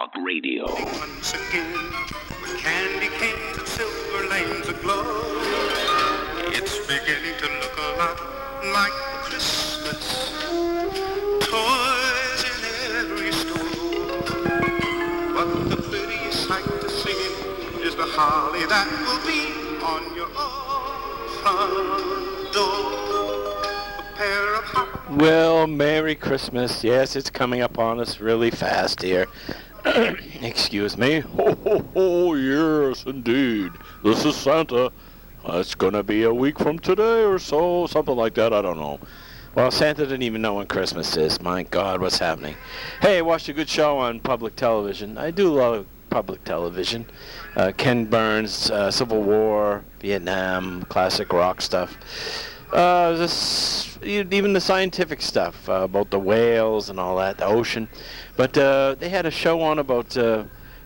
Talk Radio. Once again, with candy canes and silver lanes aglow, it's beginning to look a lot like Christmas. Toys in every store. But the prettiest sight to see is the holly that will be on your front door. A pair of hot Well, Merry Christmas. Yes, it's coming up on us really fast here. Excuse me. Ho, ho, ho, yes, indeed. This is Santa. Uh, it's going to be a week from today or so, something like that. I don't know. Well, Santa didn't even know when Christmas is. My God, what's happening? Hey, I watched a good show on public television. I do love public television. Uh, Ken Burns, uh, Civil War, Vietnam, classic rock stuff. Uh, this, even the scientific stuff uh, about the whales and all that, the ocean. But uh, they had a show on about uh,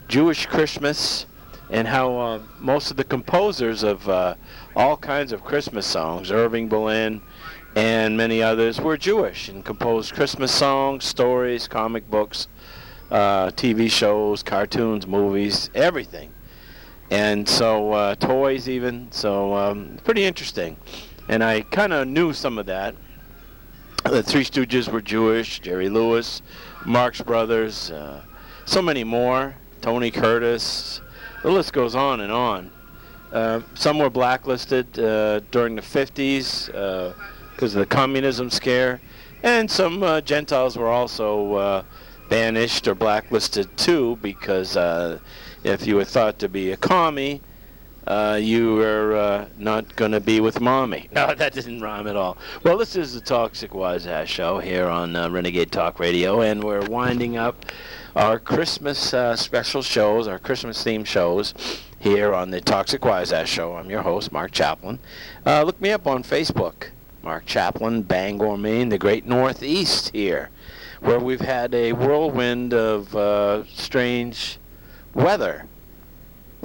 Jewish Christmas and how uh, most of the composers of uh, all kinds of Christmas songs, Irving Berlin and many others, were Jewish and composed Christmas songs, stories, comic books, TV shows, cartoons, movies, everything. And so toys even. So um, pretty interesting. And I kind of knew some of that. The Three Stooges were Jewish. Jerry Lewis, Marx Brothers, uh, so many more. Tony Curtis. The list goes on and on. Uh, some were blacklisted uh, during the 50s because of the communism scare, and some uh, Gentiles were also uh, banished or blacklisted too because uh, if you were thought to be a commie, uh, you are uh, not going to be with mommy. No, that didn't rhyme at all. Well, this is the Toxic Wise Ass Show here on uh, Renegade Talk Radio, and we're winding up our Christmas uh, special shows, our Christmas themed shows here on the Toxic Wise Ass Show. I'm your host, Mark Chaplin. Uh, look me up on Facebook, Mark Chaplin, Bangor, Maine, the great Northeast here, where we've had a whirlwind of strange weather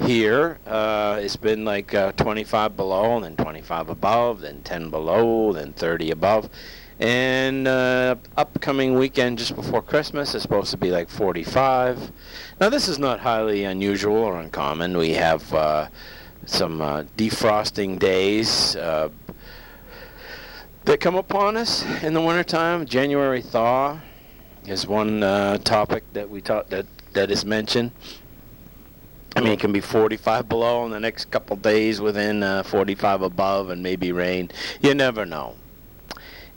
here uh, it's been like uh, 25 below and then 25 above then 10 below then 30 above. And uh, upcoming weekend just before christmas is supposed to be like 45 now this is not highly unusual or uncommon. We have uh, some uh, defrosting days uh, that come upon us in the wintertime. January thaw is one topic that we talk that that is mentioned I mean, it can be 45 below in the next couple days within uh, 45 above and maybe rain. You never know.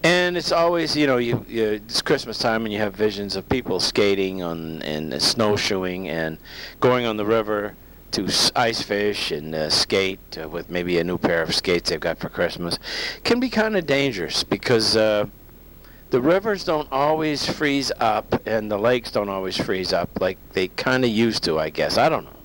And it's always, you know, you, you it's Christmas time and you have visions of people skating on and snowshoeing and going on the river to ice fish and uh, skate uh, with maybe a new pair of skates they've got for Christmas. Can be kind of dangerous because uh, the rivers don't always freeze up and the lakes don't always freeze up like they kind of used to, I guess. I don't know.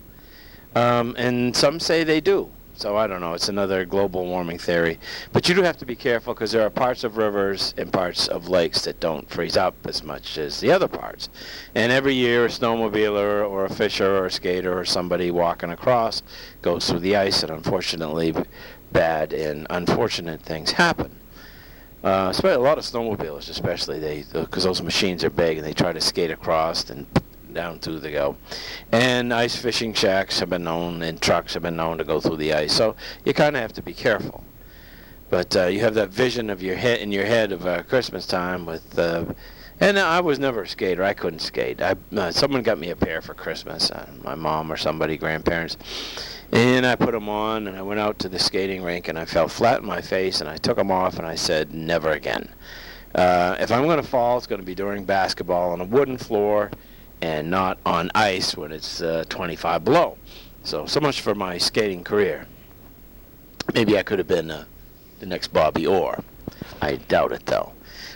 Um, and some say they do. So I don't know. It's another global warming theory. But you do have to be careful because there are parts of rivers and parts of lakes that don't freeze up as much as the other parts. And every year, a snowmobiler or a fisher or a skater or somebody walking across goes through the ice, and unfortunately, bad and unfortunate things happen. Uh, a lot of snowmobilers, especially they, because those machines are big and they try to skate across and down through the go. And ice fishing shacks have been known, and trucks have been known to go through the ice. So you kind of have to be careful. But uh, you have that vision of your head in your head of uh, Christmas time with. Uh, and I was never a skater. I couldn't skate. I, uh, someone got me a pair for Christmas. Uh, my mom or somebody, grandparents. And I put them on, and I went out to the skating rink, and I fell flat in my face, and I took them off, and I said, never again. Uh, if I'm going to fall, it's going to be during basketball on a wooden floor and not on ice when it's uh, 25 below. So, so much for my skating career. Maybe I could have been uh, the next Bobby Orr. I doubt it, though.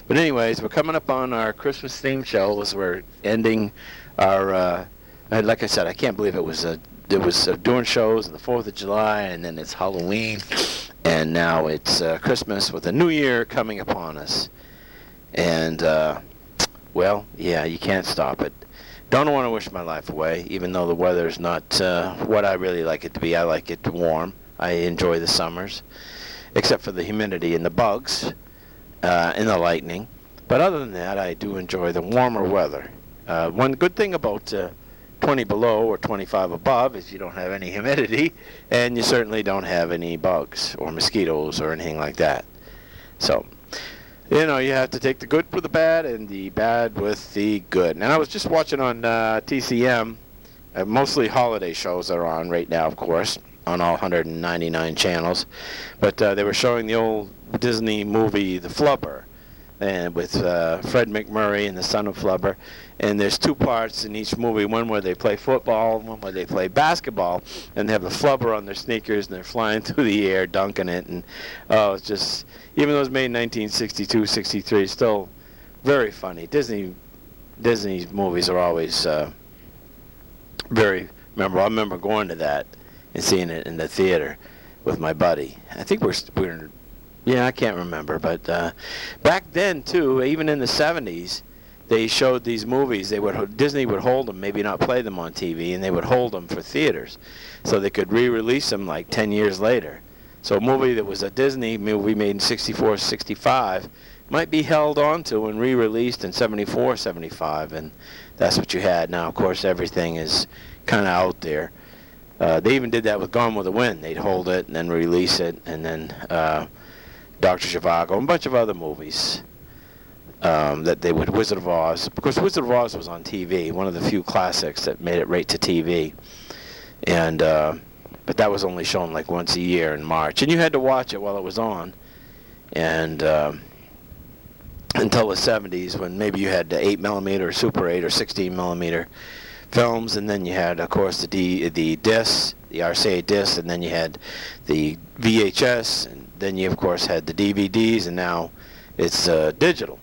But anyways, we're coming up on our Christmas theme show as we're ending our. Uh, like I said, I can't believe it was uh, there was uh, doing shows on the Fourth of July, and then it's Halloween, and now it's uh, Christmas with a New Year coming upon us. And uh, well, yeah, you can't stop it. Don't want to wish my life away, even though the weather is not uh, what I really like it to be. I like it warm. I enjoy the summers, except for the humidity and the bugs uh, and the lightning. But other than that, I do enjoy the warmer weather. Uh, one good thing about uh, 20 below or 25 above is you don't have any humidity, and you certainly don't have any bugs or mosquitoes or anything like that. So, you know, you have to take the good with the bad and the bad with the good. And I was just watching on uh, TCM, uh, mostly holiday shows are on right now, of course, on all 199 channels. But uh, they were showing the old Disney movie, The Flubber, and with uh, Fred MacMurray and the son of Flubber. And there's two parts in each movie: one where they play football, and one where they play basketball, and they have the flubber on their sneakers and they're flying through the air, dunking it, and oh, it's just even though it was made in 1962, 63, still very funny. Disney Disney movies are always uh, very memorable. I remember going to that and seeing it in the theater with my buddy. I think we're we're yeah, I can't remember, but uh, back then too, even in the 70s, they showed these movies. They would Disney would hold them, maybe not play them on TV, and they would hold them for theaters, so they could re-release them like 10 years later. So a movie that was a Disney movie made in 64, 65 might be held onto and re-released in 74, 75, and that's what you had. Now, of course, everything is kind of out there. Uh, they even did that with Gone with the Wind. They'd hold it and then release it, and then uh, Doctor Zhivago and a bunch of other movies um, that they would Wizard of Oz. Because Wizard of Oz was on TV, one of the few classics that made it right to TV, and uh, but that was only shown like once a year in March, and you had to watch it while it was on, and. Uh, until the 70s when maybe you had the 8 millimeter or Super 8 or 16 millimeter films, and then you had, of course, the D, the discs, the RCA discs, and then you had the VHS, and then you, of course, had the DVDs, and now it's uh, digital.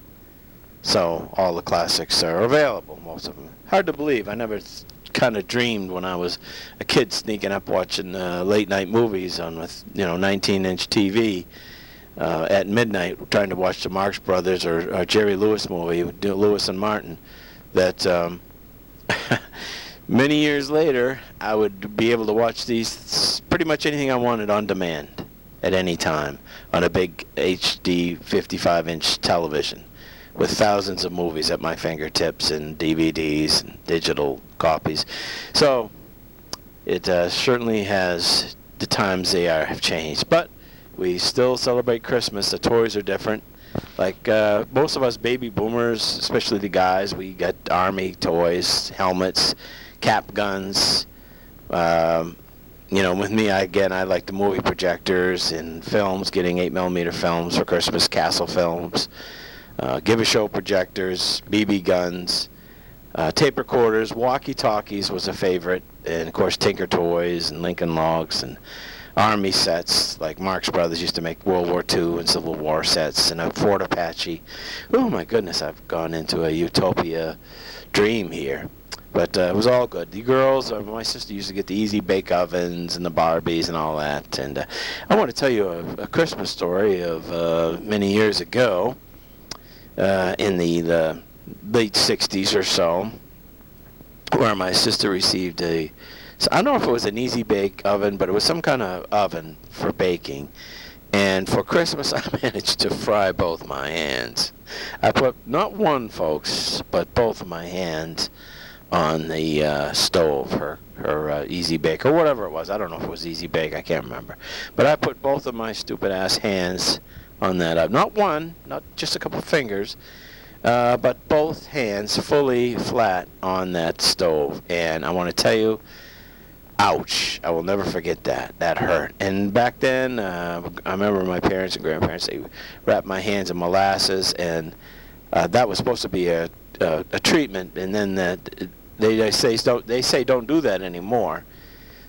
So all the classics are available, most of them. Hard to believe. I never kind of dreamed when I was a kid sneaking up watching uh, late night movies on with you know 19-inch TV uh, at midnight trying to watch the Marx Brothers or, or Jerry Lewis movie, Lewis and Martin, that um, many years later I would be able to watch these pretty much anything I wanted on demand at any time on a big HD 55-inch television with thousands of movies at my fingertips and DVDs and digital copies. So it uh, certainly has the times they are have changed, but we still celebrate Christmas. The toys are different. Like uh, most of us baby boomers, especially the guys, we got army toys, helmets, cap guns. Um, you know, with me, I, again, I like the movie projectors and films, getting 8 millimeter films for Christmas, Castle films, uh, Give a Show projectors, BB guns, uh, tape recorders, walkie-talkies was a favorite, and of course Tinker Toys and Lincoln Logs and army sets, like Marx Brothers used to make World War II and Civil War sets, and a Fort Apache. Oh my goodness, I've gone into a utopia dream here. But uh, it was all good. The girls, uh, my sister used to get the easy bake ovens and the Barbies and all that. And uh, I want to tell you a, a Christmas story of uh, many years ago, uh, in the, the late 60s or so, where my sister received a so I don't know if it was an easy bake oven, but it was some kind of oven for baking. And for Christmas, I managed to fry both my hands. I put not one, folks, but both of my hands on the uh, stove, her her uh, easy bake or whatever it was. I don't know if it was easy bake. I can't remember. But I put both of my stupid ass hands on that oven. Not one, not just a couple fingers, uh, but both hands fully flat on that stove. And I want to tell you ouch i will never forget that. That hurt. And back then uh, i remember my parents and grandparents they wrapped my hands in molasses and uh, that was supposed to be a, a, a treatment. And then the, they, they say don't they say don't do that anymore.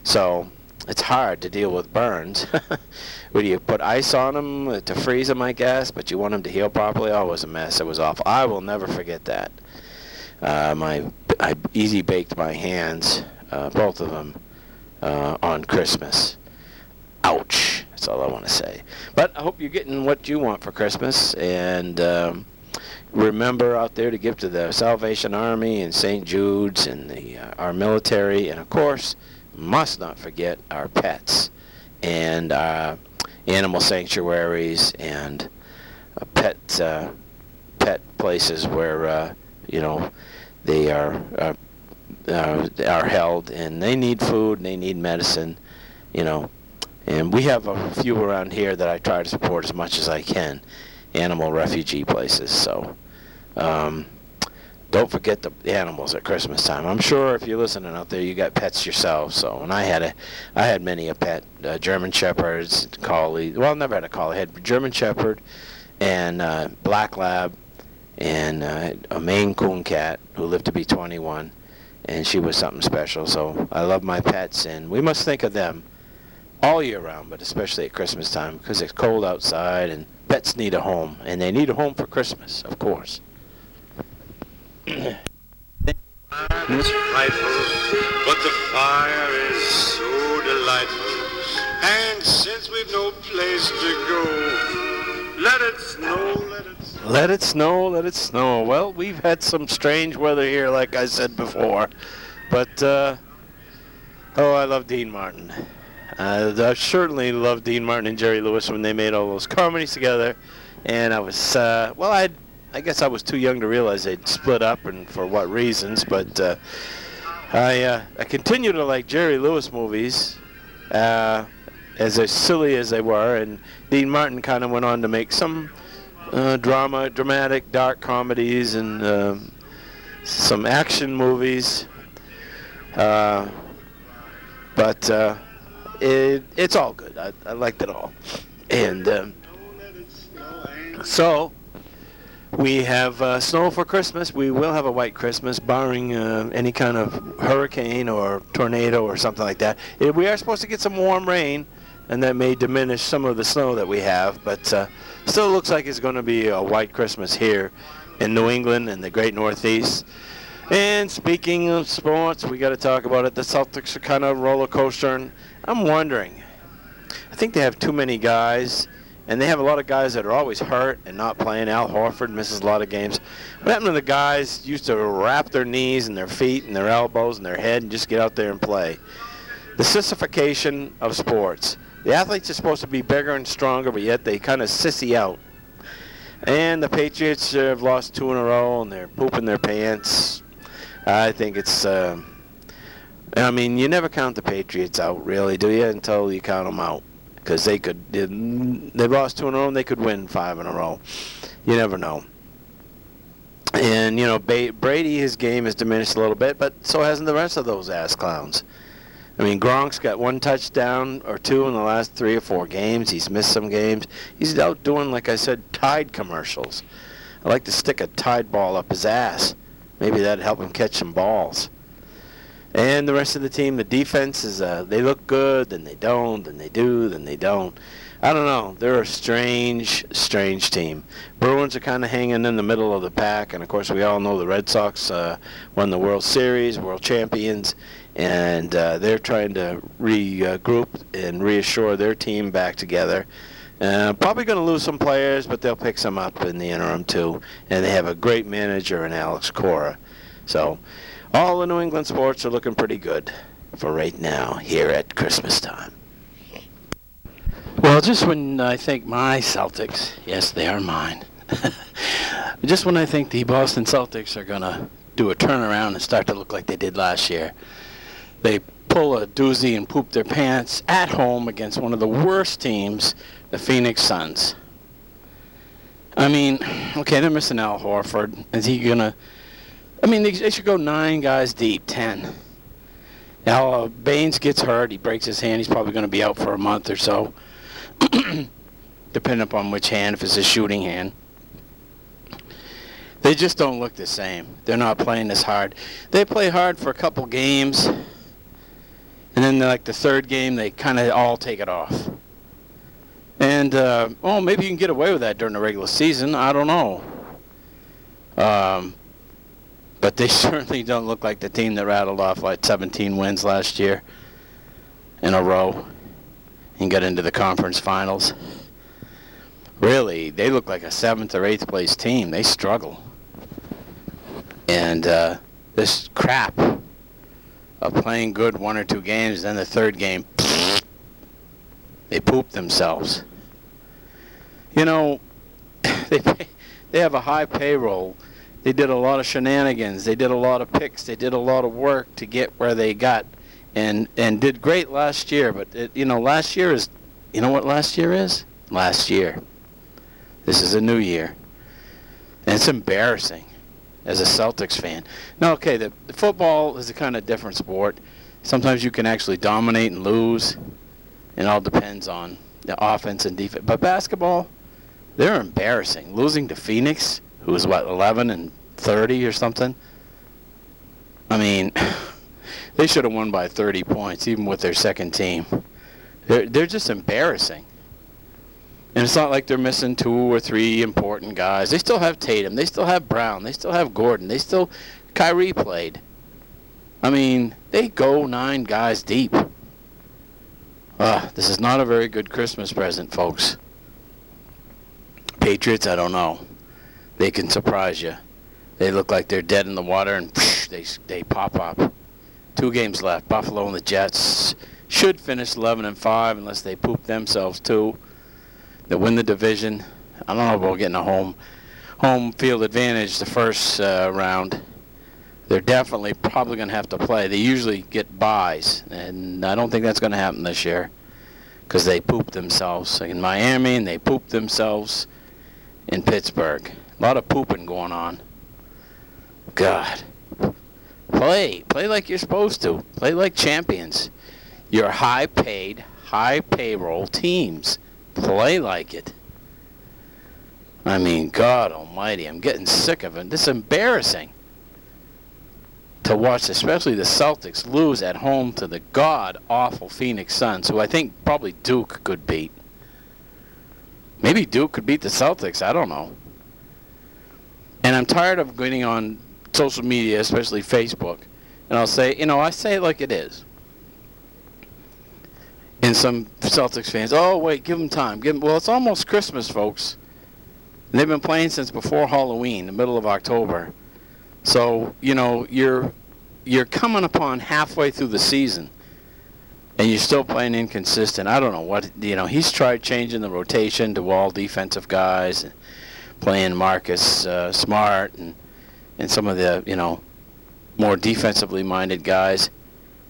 So it's hard to deal with burns would you put ice on them to freeze them i guess but you want them to heal properly oh it was a mess it was awful i will never forget that uh, my i easy baked my hands uh, both of them uh, on Christmas. Ouch. That's all I want to say. But I hope you're getting what you want for Christmas. And um, remember out there to give to the Salvation Army and St. Jude's and the, uh, our military. And, of course, must not forget our pets and uh, animal sanctuaries and uh, pet uh, pet places where, uh, you know, they are uh, are held, and they need food and they need medicine, you know. And we have a few around here that I try to support as much as I can, animal refugee places. So. Um, don't forget the animals at Christmas time. I'm sure if you're listening out there, you got pets yourself. So, and I had a, I had many a pet, uh, German shepherds, collie. Well, I never had a collie. I had German shepherd, and uh, black lab, and uh, a Maine Coon cat who lived to be 21, and she was something special. So I love my pets, and we must think of them all year round, but especially at Christmas time because it's cold outside, and pets need a home, and they need a home for Christmas, of course. It's frightful, but the fire is so delightful. And since we've no place to go, let it snow, let it snow. Let it snow, let it snow. Well, we've had some strange weather here, like I said before. But, uh, oh, I love Dean Martin. Uh, I certainly loved Dean Martin and Jerry Lewis when they made all those comedies together. And I was, uh, well, I I guess I was too young to realize they'd split up and for what reasons. But uh, I, uh, I continue to like Jerry Lewis movies. Uh, as as silly as they were, and Dean Martin kind of went on to make some uh, drama, dramatic, dark comedies, and um, some action movies. Uh, but uh, it, it's all good. I, I liked it all, and um, so we have uh, snow for Christmas. We will have a white Christmas, barring uh, any kind of hurricane or tornado or something like that. It, we are supposed to get some warm rain, and that may diminish some of the snow that we have, but uh, still looks like it's going to be a white Christmas here in New England and the great Northeast. And speaking of sports, we got to talk about it. The Celtics are kind of roller coastering. I'm wondering. I think they have too many guys and they have a lot of guys that are always hurt and not playing. Al Horford misses a lot of games. What happened to the guys used to wrap their knees and their feet and their elbows and their head and just get out there and play? The sissification of sports. The athletes are supposed to be bigger and stronger, but yet they kind of sissy out. And the Patriots have lost two in a row, and they're pooping their pants. I think it's. Uh, I mean, you never count the Patriots out, really, do you? Until you count them out because they could they lost two in a row and they could win five in a row. You never know. And you know Brady, his game has diminished a little bit, but so hasn't the rest of those ass clowns. I mean, Gronk's got one touchdown or two in the last three or four games. He's missed some games. He's out doing, like I said, Tide commercials. I like to stick a Tide ball up his ass. Maybe that'd help him catch some balls. And the rest of the team, the defense is uh, they look good, then they don't, then they do, then they don't. I don't know. They're a strange, strange team. Bruins are kind of hanging in the middle of the pack, and of course we all know the Red Sox uh, won the World Series, world champions, and uh, they're trying to regroup and reassure their team back together. Uh, probably going to lose some players, but they'll pick some up in the interim too. And they have a great manager in Alex Cora. So all the New England sports are looking pretty good for right now here at Christmas time. Well, just when I think my Celtics, yes, they are mine. just when I think the Boston Celtics are going to do a turnaround and start to look like they did last year, they pull a doozy and poop their pants at home against one of the worst teams, the Phoenix Suns. I mean, okay, they're missing Al Horford. Is he going to I mean, they, they should go nine guys deep, ten. Now, uh, Baynes gets hurt. He breaks his hand. He's probably going to be out for a month or so, depending upon which hand, if it's a shooting hand. They just don't look the same. They're not playing as hard. They play hard for a couple games, and then like the third game, they kind of all take it off. And uh, oh, maybe you can get away with that during the regular season. I don't know. Um, but they certainly don't look like the team that rattled off like 17 wins last year in a row and got into the conference finals. Really, they look like a seventh or eighth place team. They struggle. And uh, this crap of playing good one or two games, then the third game, they poop themselves. You know, they pay, they have a high payroll they did a lot of shenanigans. They did a lot of picks. They did a lot of work to get where they got, and and did great last year. But it, you know, last year is, you know what last year is? Last year. This is a new year, and it's embarrassing as a Celtics fan. Now, okay, the, the football is a kind of different sport. Sometimes you can actually dominate and lose. It all depends on the offense and defense. But basketball, they're embarrassing. Losing to Phoenix who was what 11 and 30 or something. I mean, they should have won by 30 points, even with their second team. They're they're just embarrassing. And it's not like they're missing two or three important guys. They still have Tatum. They still have Brown. They still have Gordon. They still Kyrie played. I mean, they go nine guys deep. Uh, this is not a very good Christmas present, folks. Patriots, I don't know they can surprise you. They look like they're dead in the water, and psh, they they pop up. Two games left. Buffalo and the Jets should finish 11 and 5 unless they poop themselves too. They win the division. I don't know about getting a home home field advantage the first uh, round. They're definitely probably going to have to play. They usually get buys, and I don't think that's going to happen this year because they poop themselves in Miami and they poop themselves in Pittsburgh. A lot of pooping going on. God. Play. Play like you're supposed to. Play like champions. You're high paid, high payroll teams. Play like it. I mean, God almighty, I'm getting sick of it. This is embarrassing to watch, especially the Celtics, lose at home to the god awful Phoenix Suns, who I think probably Duke could beat. Maybe Duke could beat the Celtics. I don't know. And I'm tired of getting on social media, especially Facebook, and I'll say, you know, I say it like it is. And some Celtics fans, oh wait, give them time. Give them, well, it's almost Christmas, folks. And they've been playing since before Halloween, the middle of October. So you know you're you're coming upon halfway through the season, and you're still playing inconsistent. I don't know what you know. He's tried changing the rotation to all defensive guys. And, playing Marcus uh, Smart and and some of the you know more defensively minded guys.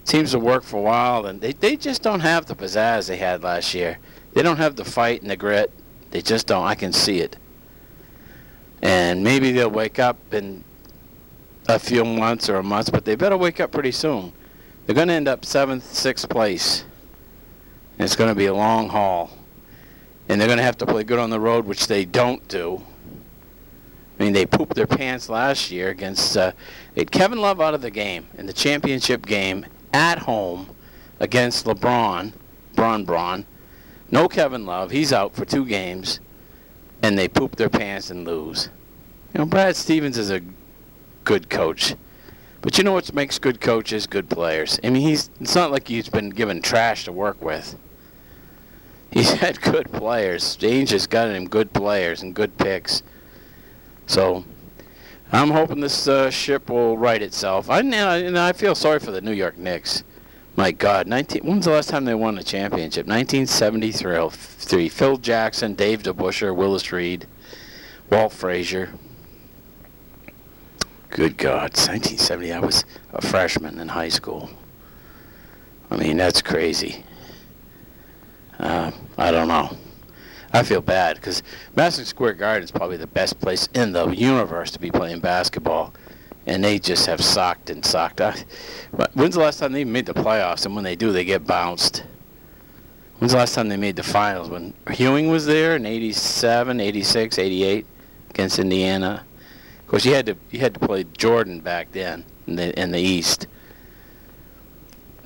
Seems to work for a while, and they they just don't have the pizzazz they had last year. They don't have the fight and the grit. They just don't. I can see it. And maybe they'll wake up in a few months or a month, but they better wake up pretty soon. They're going to end up seventh, sixth place. And it's going to be a long haul. And they're going to have to play good on the road, which they don't do. I mean, they pooped their pants last year against uh, Kevin Love out of the game in the championship game at home against LeBron, Bron Bron. No Kevin Love. He's out for two games, and they poop their pants and lose. You know, Brad Stevens is a good coach. But you know what makes good coaches good players? I mean, he's it's not like he's been given trash to work with. He's had good players. Ainge has got him good players and good picks. So I'm hoping this uh, ship will right itself. I and I feel sorry for the New York Knicks. My God, 19. When's the last time they won a championship? 1973. Phil Jackson, Dave DeBusschere, Willis Reed, Walt Frazier. Good God, 1970. I was a freshman in high school. I mean, that's crazy. Uh, I don't know. I feel bad because Madison Square Garden is probably the best place in the universe to be playing basketball, and they just have socked and socked. I, when's the last time they made the playoffs? And when they do, they get bounced. When's the last time they made the finals? When Ewing was there in '87, '86, '88 against Indiana. Of course, you had to you had to play Jordan back then in the in the East.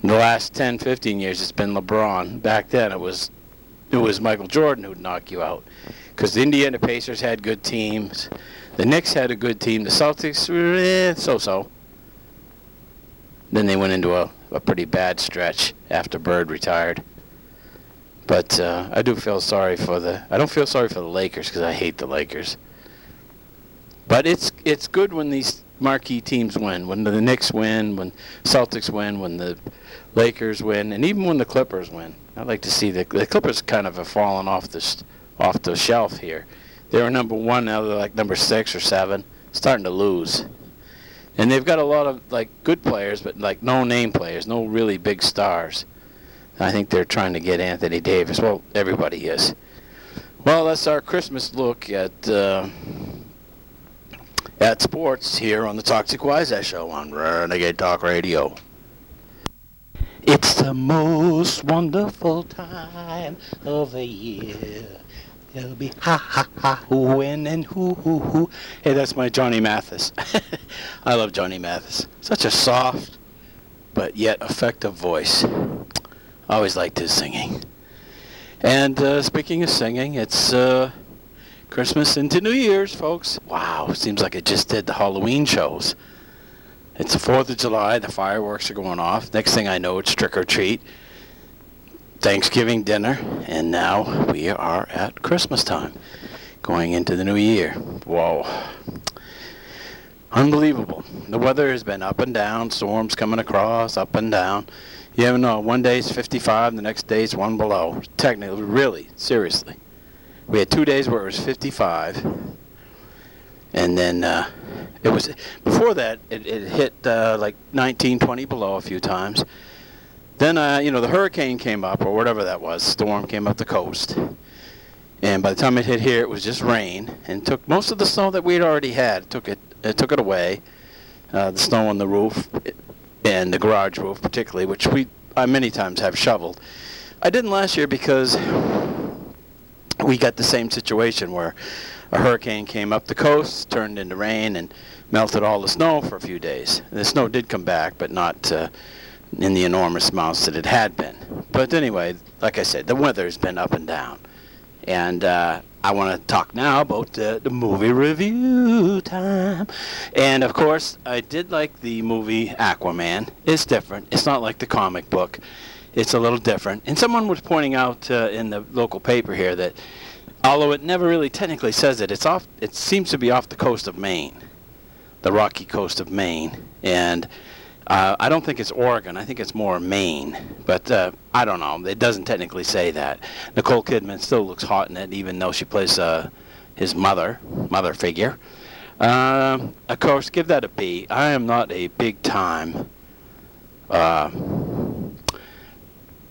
In the last 10, 15 years, it's been LeBron. Back then, it was it was Michael Jordan who'd knock you out. Because the Indiana Pacers had good teams. The Knicks had a good team. The Celtics eh, so-so. Then they went into a, a pretty bad stretch after Bird retired. But uh, I do feel sorry for the. I don't feel sorry for the Lakers because I hate the Lakers. But it's it's good when these marquee teams win. When the Knicks win, when Celtics win, when the Lakers win, and even when the Clippers win. I'd like to see the the Clippers kind of have fallen off the off the shelf here. They were number one now. They're like number six or seven. starting to lose. And they've got a lot of like good players, but like no name players, no really big stars. I think they're trying to get Anthony Davis. Well, everybody is. Well, that's our Christmas look at uh, at sports here on the Toxic Wise Show on Renegade Talk Radio. It's the most wonderful time of the year. It'll be ha ha ha when and who who who. Hey, that's my Johnny Mathis. I love Johnny Mathis. Such a soft but yet effective voice. I always liked his singing. And uh, speaking of singing, it's uh, Christmas into New Year's, folks. Wow, seems like it just did the Halloween shows. It's the 4th of July, the fireworks are going off. Next thing I know, it's trick or treat. Thanksgiving dinner, and now we are at Christmas time, going into the new year. Whoa. Unbelievable. The weather has been up and down, storms coming across, up and down. You never know. One day it's 55, the next day it's one below. Technically, really, seriously. We had two days where it was 55, and then uh, it was before that it, it hit uh, like 19, 20 below a few times. Then uh, you know the hurricane came up or whatever that was, storm came up the coast, and by the time it hit here, it was just rain and took most of the snow that we'd already had. Took it, it took it away. Uh, the snow on the roof and the garage roof, particularly, which we I many times have shoveled. I didn't last year because we got the same situation where a hurricane came up the coast, turned into rain, and melted all the snow for a few days. The snow did come back, but not uh, in the enormous amounts that it had been. But anyway, like I said, the weather's been up and down. And uh, I want to talk now about uh, the movie review time. And of course, I did like the movie Aquaman. It's different. It's not like the comic book. It's a little different. And someone was pointing out uh, in the local paper here that although it never really technically says it, it's off. It seems to be off the coast of Maine, the rocky coast of Maine, and uh, I don't think it's Oregon. I think it's more Maine. But uh, I don't know. It doesn't technically say that. Nicole Kidman still looks hot in it, even though she plays uh, his mother, mother figure. Um, of course, give that a B. I am not a big time.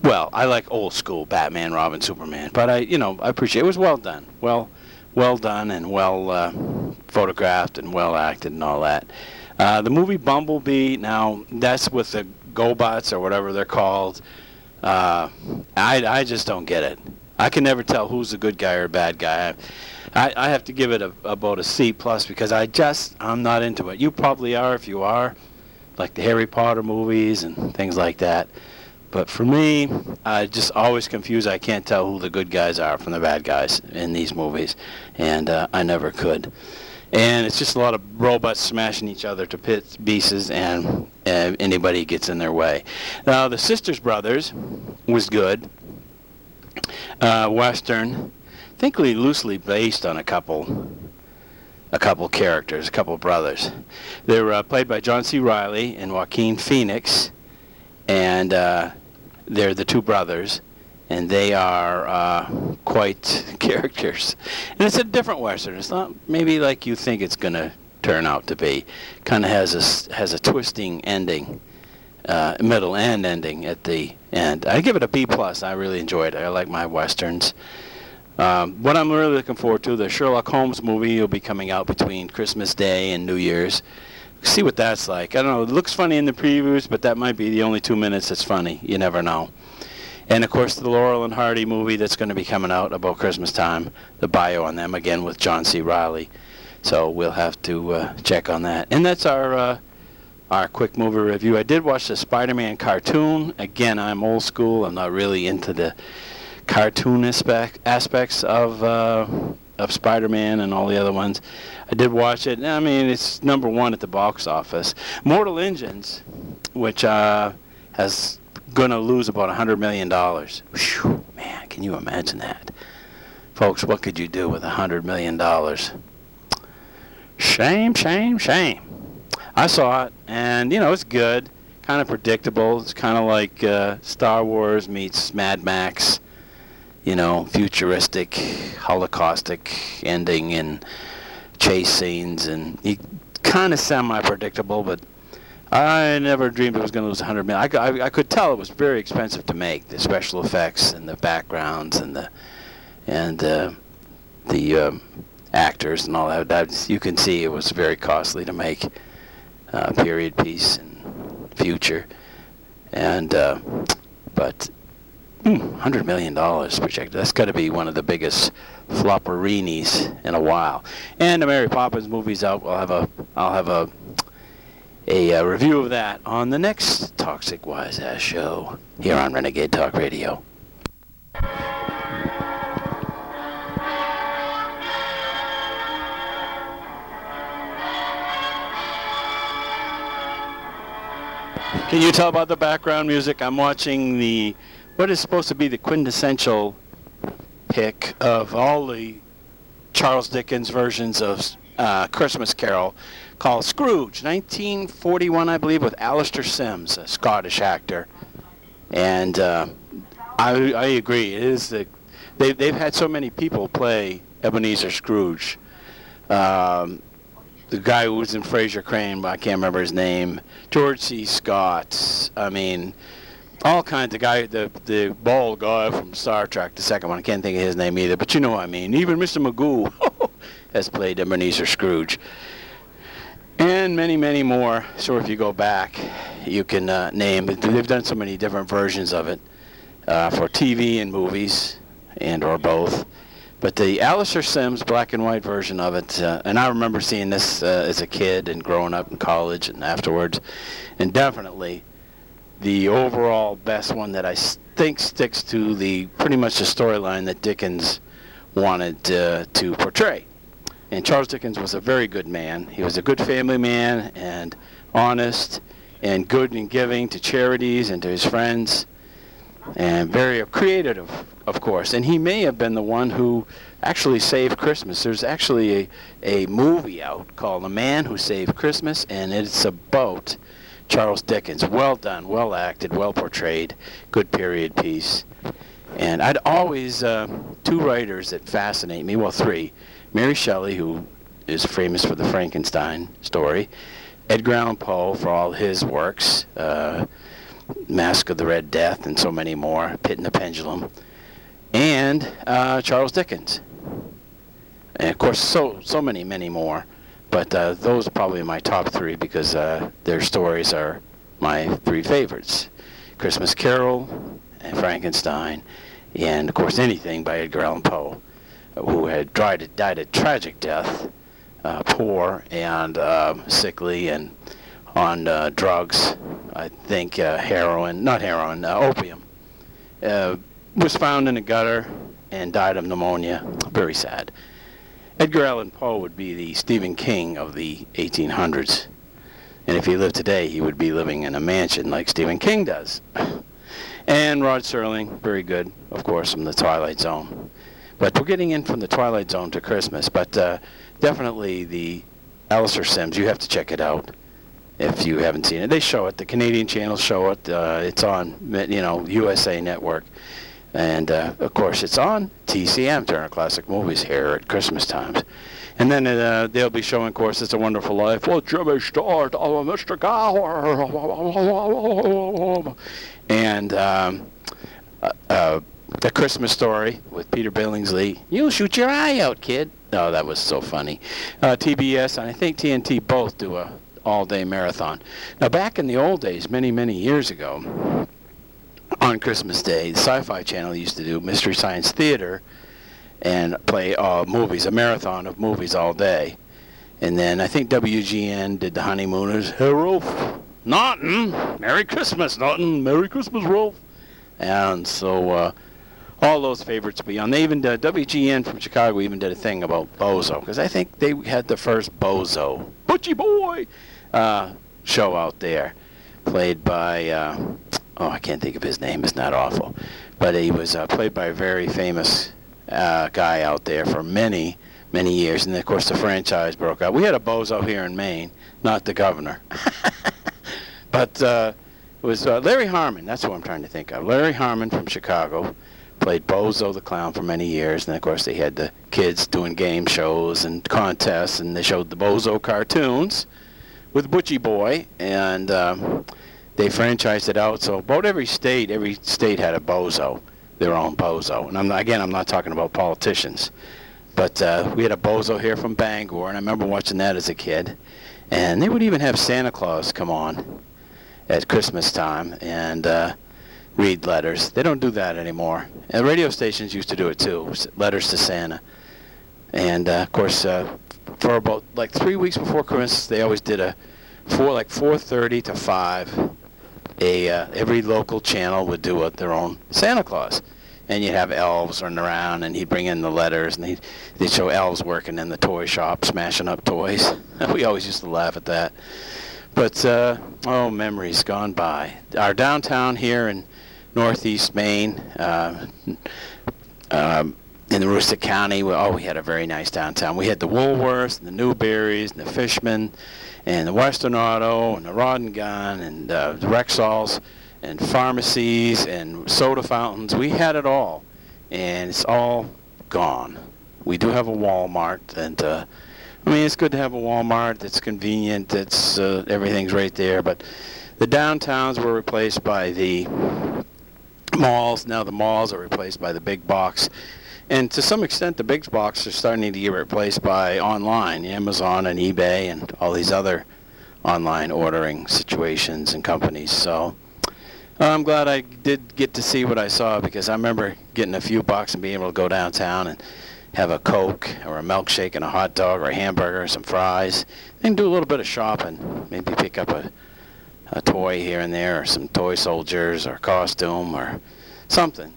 Well, I like old school Batman, Robin, Superman, but I, you know, I appreciate it was well done, well, well done, and well uh, photographed and well acted and all that. Uh, the movie Bumblebee, now that's with the GoBots or whatever they're called. Uh, I, I just don't get it. I can never tell who's a good guy or a bad guy. I, I have to give it a, about a C plus because I just I'm not into it. You probably are if you are, like the Harry Potter movies and things like that. But for me, I just always confuse. I can't tell who the good guys are from the bad guys in these movies, and uh, I never could and it's just a lot of robots smashing each other to pieces, and anybody gets in their way. Now, the Sisters Brothers was good. Uh, Western, I think loosely based on a couple, a couple characters, a couple brothers. They were uh, played by John C. Reilly and Joaquin Phoenix, and uh, they're the two brothers and they are uh, quite characters. And it's a different western. It's not maybe like you think it's going to turn out to be. Kind of has a has a twisting ending, uh, middle and ending at the end. I give it a B plus. I really enjoyed it. I like my westerns. Um, what I'm really looking forward to, the Sherlock Holmes movie will be coming out between Christmas Day and New Year's. See what that's like. I don't know. It looks funny in the previews, but that might be the only two minutes that's funny. You never know. And of course, the Laurel and Hardy movie that's going to be coming out about Christmas time, the bio on them again with John C. Reilly. So we'll have to uh, check on that. And that's our uh, our quick movie review. I did watch the Spider-Man cartoon. Again, I'm old school. I'm not really into the cartoon aspect, aspects of uh, of Spider-Man and all the other ones. I did watch it. I mean, it's number one at the box office. Mortal Engines, which uh, has going to lose about a $100 million. Man, can you imagine that? Folks, what could you do with a $100 million? Shame, shame, shame. I saw it, and, you know, it's good. Kind of predictable. It's kind of like uh, Star Wars meets Mad Max. You know, futuristic, holocaustic ending in chase scenes, and kind of semi-predictable, but I never dreamed it was going to lose 100 million. I, I, I, could tell it was very expensive to make the special effects and the backgrounds and the and uh, the um, actors and all that. that. You can see it was very costly to make uh, period piece and future, and uh, but 100 million dollars projected. That's got to be one of the biggest flopperinis in a while. And the Mary Poppins movie's out. We'll have a I'll have a a uh, review of that on the next Toxic Wise Ass show here on Renegade Talk Radio. Can you tell about the background music? I'm watching the what is supposed to be the quintessential pick of all the Charles Dickens versions of uh, Christmas Carol called Scrooge, 1941, I believe, with Alastair Sims, a Scottish actor. And uh, I, I agree. It is the they, they've had so many people play Ebenezer Scrooge. Um, the guy who was in Frasier Crane, but I can't remember his name. George C. Scott. I mean, all kinds of guy. The the bald guy from Star Trek, the second one. I can't think of his name either, but you know what I mean. Even Mr. Magoo has played Ebenezer Scrooge and many, many more. So if you go back, you can uh, name. They've done so many different versions of it uh, for TV and movies, and or both. But the Alastair Sims black and white version of it, uh, and I remember seeing this uh, as a kid and growing up in college and afterwards, and definitely the overall best one that I think sticks to the pretty much the storyline that Dickens wanted uh, to portray. And Charles Dickens was a very good man. He was a good family man and honest and good in giving to charities and to his friends and very creative, of, of course. And he may have been the one who actually saved Christmas. There's actually a, a movie out called The Man Who Saved Christmas, and it's about Charles Dickens. Well done, well acted, well portrayed, good period piece. And I'd always, uh, two writers that fascinate me, well, three. Mary Shelley, who is famous for the Frankenstein story, Edgar Allan Poe for all his works, uh, Mask of the Red Death, and so many more, Pit and the Pendulum, and uh, Charles Dickens. And of course, so so many, many more. But uh, those are probably my top three because uh, their stories are my three favorites: Christmas Carol, and Frankenstein, and of course anything by Edgar Allan Poe who had died, died a tragic death, uh, poor and uh, sickly and on uh, drugs. I think uh, heroin, not heroin, uh, opium. Uh, was found in a gutter and died of pneumonia. Very sad. Edgar Allan Poe would be the Stephen King of the 1800s. And if he lived today, he would be living in a mansion like Stephen King does. and Rod Serling, very good, of course, from the Twilight Zone. But we're getting in from the Twilight Zone to Christmas. But uh, definitely the Alastair Sims, you have to check it out if you haven't seen it. They show it. The Canadian channels show it. Uh, it's on, you know, USA Network. And, uh, of course, it's on TCM, Turner Classic Movies, here at Christmas times. And then uh, they'll be showing, of course, It's a Wonderful Life. Well, Jimmy Start, oh, Mr. Gower. And um, uh, uh the Christmas Story with Peter Billingsley. You'll shoot your eye out, kid. Oh, that was so funny. Uh, TBS and I think TNT both do a all-day marathon. Now, back in the old days, many, many years ago, on Christmas Day, the Sci-Fi Channel used to do Mystery Science Theater and play uh, movies, a marathon of movies all day. And then I think WGN did the Honeymooners. Hey, Ralph. Norton. Merry Christmas, Norton. Merry Christmas, Ralph. And so uh, all those favorites be on. They even did, WGN from Chicago even did a thing about Bozo because I think they had the first Bozo, Butchie Boy, uh, show out there, played by uh, oh I can't think of his name. It's not awful, but he was uh, played by a very famous uh, guy out there for many many years, and of course the franchise broke up. We had a Bozo here in Maine, not the governor, but uh, it was uh, Larry Harmon. That's what I'm trying to think of. Larry Harmon from Chicago played Bozo the Clown for many years, and of course they had the kids doing game shows and contests, and they showed the Bozo cartoons with Butchie Boy, and um, they franchised it out. So about every state, every state had a Bozo, their own Bozo. And I'm not, again, I'm not talking about politicians, but uh, we had a Bozo here from Bangor, and I remember watching that as a kid. And they would even have Santa Claus come on at Christmas time, and uh, read letters. They don't do that anymore. And radio stations used to do it too, letters to Santa. And uh, of course, uh, for about like three weeks before Christmas, they always did a four like 4:30 to 5. A uh, every local channel would do a, their own Santa Claus, and you'd have elves running around, and he'd bring in the letters, and they'd, they'd show elves working in the toy shop, smashing up toys. we always used to laugh at that. But uh, oh, memories gone by. Our downtown here in northeast Maine, uh, um, in the Aroostook County. Oh, we had a very nice downtown. We had the Woolworths and the Newberries and the Fishman and the Western Auto and the Rod and Gun and uh, the Rexalls and pharmacies and soda fountains. We had it all, and it's all gone. We do have a Walmart, and uh, I mean it's good to have a Walmart. It's convenient. It's uh, everything's right there, but the downtowns were replaced by the malls. Now the malls are replaced by the big box. And to some extent, the big box are starting to get replaced by online, Amazon and eBay and all these other online ordering situations and companies. So uh, I'm glad I did get to see what I saw because I remember getting a few bucks and being able to go downtown and have a Coke or a milkshake and a hot dog or a hamburger and some fries and do a little bit of shopping. Maybe pick up a a toy here and there, or some toy soldiers, or costume, or something.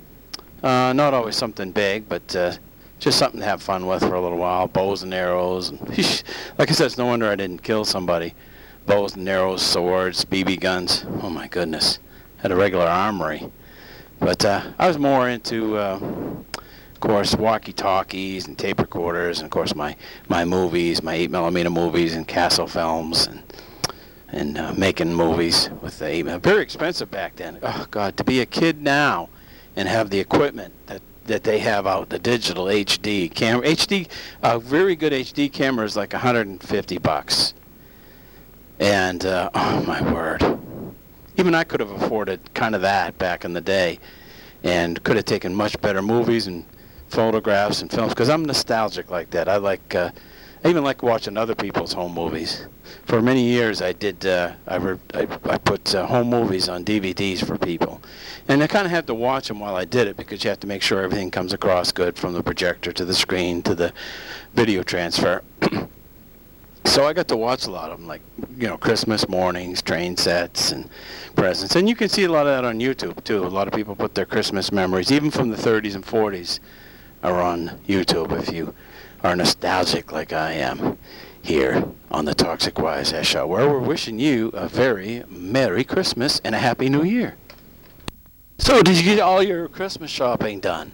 Uh, not always something big, but uh, just something to have fun with for a little while. Bows and arrows. Like I said, it's no wonder I didn't kill somebody. Bows and arrows, swords, BB guns. Oh my goodness. Had a regular armory. But uh, I was more into, uh, of course, walkie-talkies and tape recorders, and of course my, my movies, my 8 millimeter movies and Castle films and and uh, making movies with the very expensive back then. Oh God, to be a kid now and have the equipment that that they have out, the digital HD camera, HD, a very good HD camera is like 150 bucks. And uh, oh my word, even I could have afforded kind of that back in the day, and could have taken much better movies and photographs and films because I'm nostalgic like that. I like. Uh, I even like watching other people's home movies. For many years, I did. Uh, I, re- I, I put uh, home movies on DVDs for people, and I kind of had to watch them while I did it because you have to make sure everything comes across good from the projector to the screen to the video transfer. so I got to watch a lot of them, like you know Christmas mornings, train sets, and presents. And you can see a lot of that on YouTube too. A lot of people put their Christmas memories, even from the 30s and 40s, are on YouTube if you are nostalgic like I am here on the Toxic Wise Ass Show, where we're wishing you a very Merry Christmas and a Happy New Year. So, did you get all your Christmas shopping done?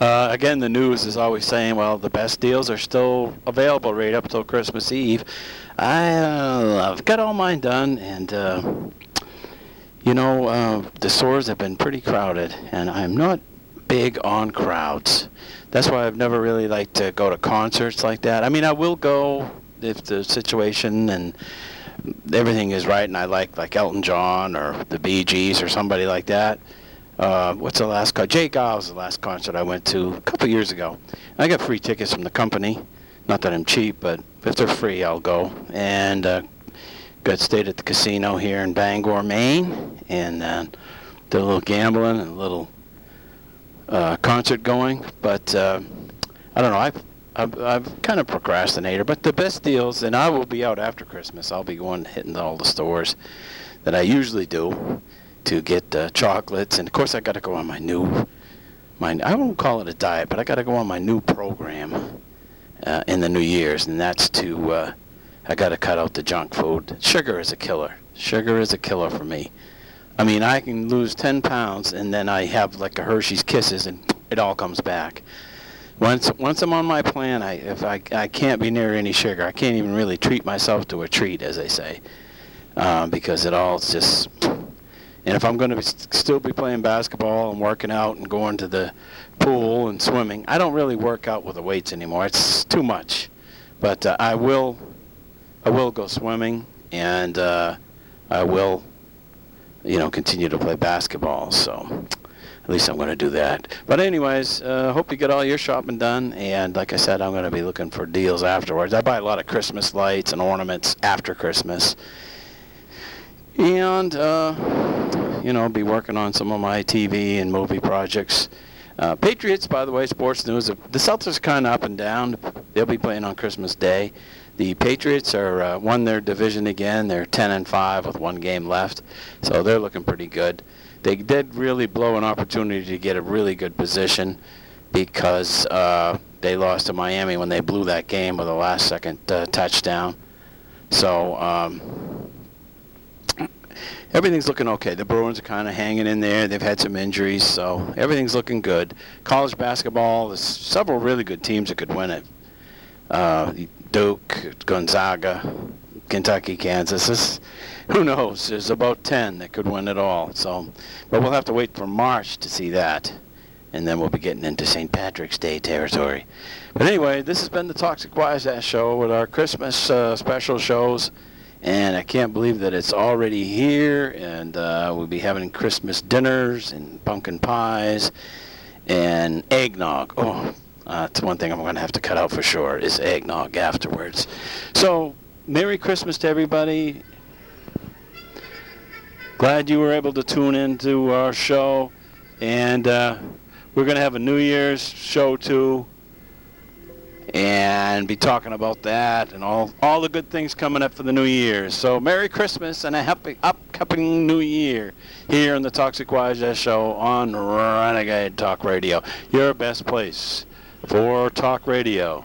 Uh, again, the news is always saying, well, the best deals are still available right up till Christmas Eve. I, uh, I've got all mine done, and uh, you know, uh, the stores have been pretty crowded, and I'm not big on crowds. That's why I've never really liked to go to concerts like that. I mean, I will go if the situation and everything is right, and I like like Elton John or the Bee Gees or somebody like that. Uh, what's the last concert? J. Geils was the last concert I went to a couple years ago. I got free tickets from the company. Not that I'm cheap, but if they're free, I'll go. And uh, got stayed at the casino here in Bangor, Maine, and uh, did a little gambling and a little uh, concert going, but uh, I don't know. I've, I've, I've kind of procrastinated, but the best deals, and I will be out after Christmas. I'll be going hitting all the stores that I usually do to get uh, chocolates, and of course I got to go on my new, my I won't call it a diet, but I got to go on my new program uh, in the New Year's, and that's to uh, I got to cut out the junk food. Sugar is a killer. Sugar is a killer for me. I mean, I can lose 10 pounds and then I have like a Hershey's Kisses and it all comes back. Once once I'm on my plan, I if I I can't be near any sugar. I can't even really treat myself to a treat, as they say, uh, because it all just And if I'm going to still be playing basketball and working out and going to the pool and swimming, I don't really work out with the weights anymore. It's too much. But uh, I will, I will go swimming, and uh, I will, you know, continue to play basketball. So at least I'm going to do that. But anyways, uh, hope you get all your shopping done. And like I said, I'm going to be looking for deals afterwards. I buy a lot of Christmas lights and ornaments after Christmas. And, uh, you know, be working on some of my TV and movie projects. Uh, Patriots, by the way, sports news. The Celtics kind of up and down. They'll be playing on Christmas Day. The Patriots are uh, won their division again. They're 10 and 5 with one game left, so they're looking pretty good. They did really blow an opportunity to get a really good position because uh, they lost to Miami when they blew that game with a last-second uh, touchdown. So. Um, everything's looking okay. The Bruins are kind of hanging in there. They've had some injuries, so everything's looking good. College basketball, there's several really good teams that could win it. Uh, Duke, Gonzaga, Kentucky, Kansas. Who knows? There's about 10 that could win it all. So, but we'll have to wait for March to see that, and then we'll be getting into St. Patrick's Day territory. But anyway, this has been the Toxic Wise Ass Show with our Christmas uh, special shows and I can't believe that it's already here. And uh, we'll be having Christmas dinners and pumpkin pies and eggnog. Oh, uh, that's one thing I'm going to have to cut out for sure is eggnog afterwards. So, Merry Christmas to everybody. Glad you were able to tune into our show, and uh, we're going to have a New Year's show too and be talking about that and all all the good things coming up for the new year. So Merry Christmas and a happy upcoming New Year here in the Toxic Wise Show on Renegade Talk Radio, your best place for talk radio.